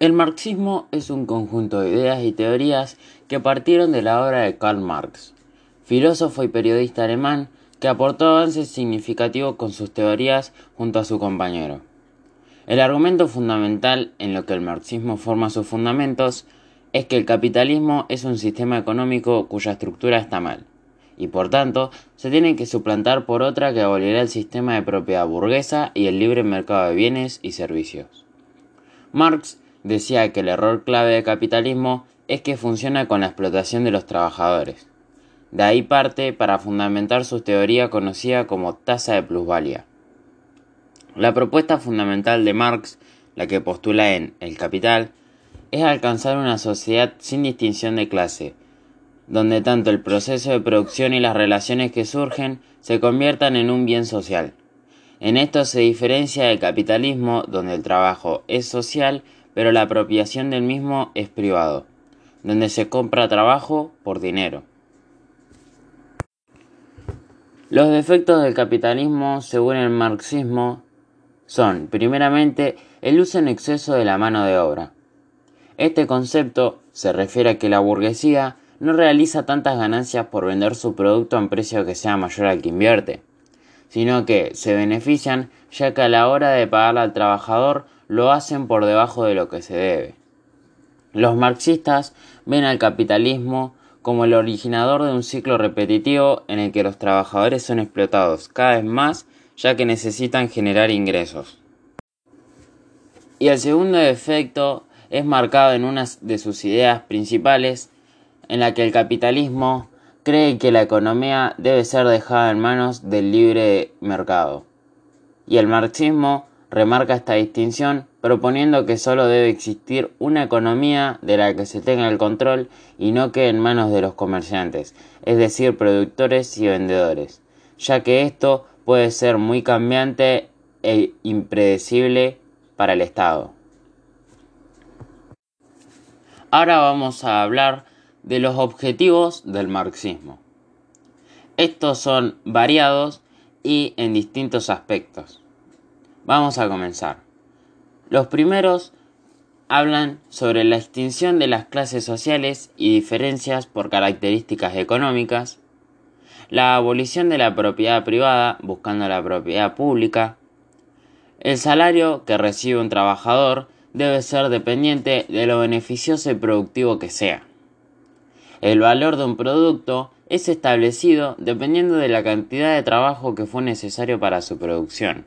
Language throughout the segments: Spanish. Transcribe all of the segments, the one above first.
El marxismo es un conjunto de ideas y teorías que partieron de la obra de Karl Marx, filósofo y periodista alemán que aportó avances significativos con sus teorías junto a su compañero. El argumento fundamental en lo que el marxismo forma sus fundamentos es que el capitalismo es un sistema económico cuya estructura está mal, y por tanto se tiene que suplantar por otra que abolirá el sistema de propiedad burguesa y el libre mercado de bienes y servicios. Marx decía que el error clave del capitalismo es que funciona con la explotación de los trabajadores. De ahí parte para fundamentar su teoría conocida como tasa de plusvalía. La propuesta fundamental de Marx, la que postula en El Capital, es alcanzar una sociedad sin distinción de clase, donde tanto el proceso de producción y las relaciones que surgen se conviertan en un bien social. En esto se diferencia del capitalismo, donde el trabajo es social pero la apropiación del mismo es privado, donde se compra trabajo por dinero. Los defectos del capitalismo, según el marxismo, son, primeramente, el uso en exceso de la mano de obra. Este concepto se refiere a que la burguesía no realiza tantas ganancias por vender su producto a un precio que sea mayor al que invierte, sino que se benefician ya que a la hora de pagarle al trabajador lo hacen por debajo de lo que se debe. Los marxistas ven al capitalismo como el originador de un ciclo repetitivo en el que los trabajadores son explotados cada vez más ya que necesitan generar ingresos. Y el segundo efecto es marcado en una de sus ideas principales en la que el capitalismo cree que la economía debe ser dejada en manos del libre mercado. Y el marxismo remarca esta distinción proponiendo que solo debe existir una economía de la que se tenga el control y no que en manos de los comerciantes, es decir, productores y vendedores, ya que esto puede ser muy cambiante e impredecible para el Estado. Ahora vamos a hablar de los objetivos del marxismo. Estos son variados y en distintos aspectos. Vamos a comenzar. Los primeros hablan sobre la extinción de las clases sociales y diferencias por características económicas, la abolición de la propiedad privada buscando la propiedad pública, el salario que recibe un trabajador debe ser dependiente de lo beneficioso y productivo que sea. El valor de un producto es establecido dependiendo de la cantidad de trabajo que fue necesario para su producción.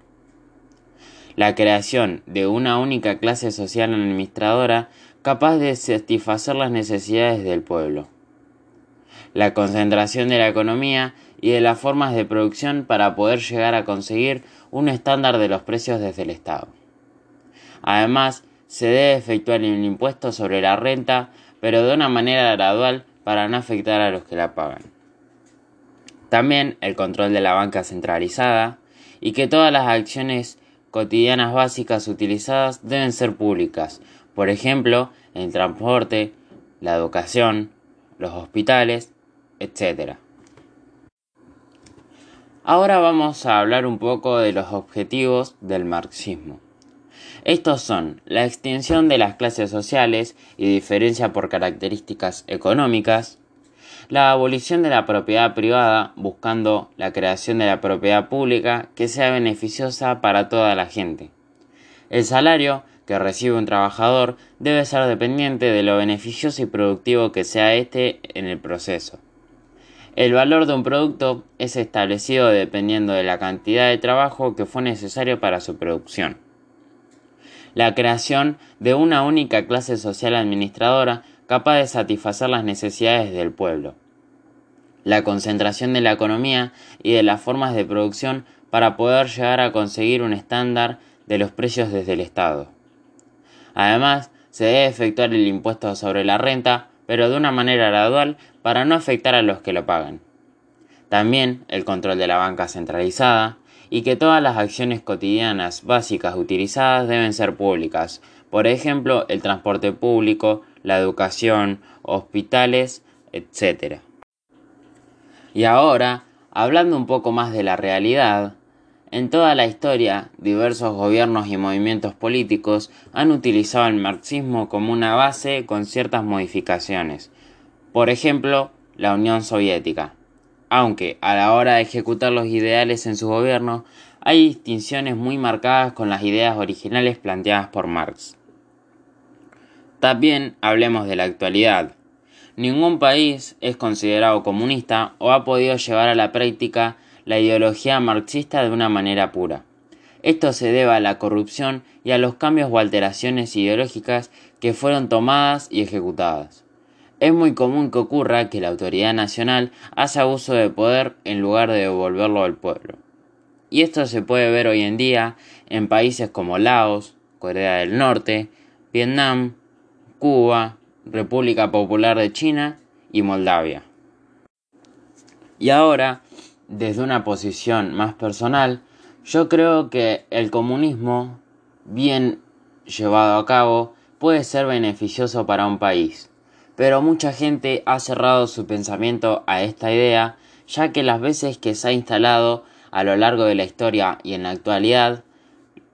La creación de una única clase social administradora capaz de satisfacer las necesidades del pueblo. La concentración de la economía y de las formas de producción para poder llegar a conseguir un estándar de los precios desde el Estado. Además, se debe efectuar el impuesto sobre la renta, pero de una manera gradual para no afectar a los que la pagan. También el control de la banca centralizada y que todas las acciones cotidianas básicas utilizadas deben ser públicas, por ejemplo, el transporte, la educación, los hospitales, etc. Ahora vamos a hablar un poco de los objetivos del marxismo. Estos son la extinción de las clases sociales y diferencia por características económicas, la abolición de la propiedad privada buscando la creación de la propiedad pública que sea beneficiosa para toda la gente. El salario que recibe un trabajador debe ser dependiente de lo beneficioso y productivo que sea éste en el proceso. El valor de un producto es establecido dependiendo de la cantidad de trabajo que fue necesario para su producción. La creación de una única clase social administradora capaz de satisfacer las necesidades del pueblo la concentración de la economía y de las formas de producción para poder llegar a conseguir un estándar de los precios desde el Estado. Además, se debe efectuar el impuesto sobre la renta, pero de una manera gradual para no afectar a los que lo pagan. También el control de la banca centralizada y que todas las acciones cotidianas básicas utilizadas deben ser públicas, por ejemplo, el transporte público, la educación, hospitales, etc. Y ahora, hablando un poco más de la realidad, En toda la historia, diversos gobiernos y movimientos políticos han utilizado el marxismo como una base con ciertas modificaciones. Por ejemplo, la Unión Soviética. Aunque a la hora de ejecutar los ideales en su gobierno, hay distinciones muy marcadas con las ideas originales planteadas por Marx. También hablemos de la actualidad. Ningún país es considerado comunista o ha podido llevar a la práctica la ideología marxista de una manera pura. Esto se debe a la corrupción y a los cambios o alteraciones ideológicas que fueron tomadas y ejecutadas. Es muy común que ocurra que la autoridad nacional hace uso de poder en lugar de devolverlo al pueblo. Y esto se puede ver hoy en día en países como Laos, Corea del Norte, Vietnam, Cuba, República Popular de China y Moldavia. Y ahora desde una posición más personal, yo creo que el comunismo, bien llevado a cabo, puede ser beneficioso para un país. Pero mucha gente ha cerrado su pensamiento a esta idea, ya que las veces que se ha instalado a lo largo de la historia y en la actualidad,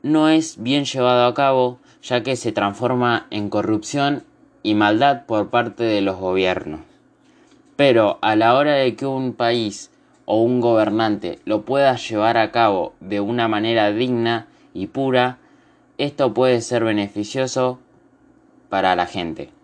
no es bien llevado a cabo, ya que se transforma en corrupción y maldad por parte de los gobiernos. Pero a la hora de que un país o un gobernante lo pueda llevar a cabo de una manera digna y pura, esto puede ser beneficioso para la gente.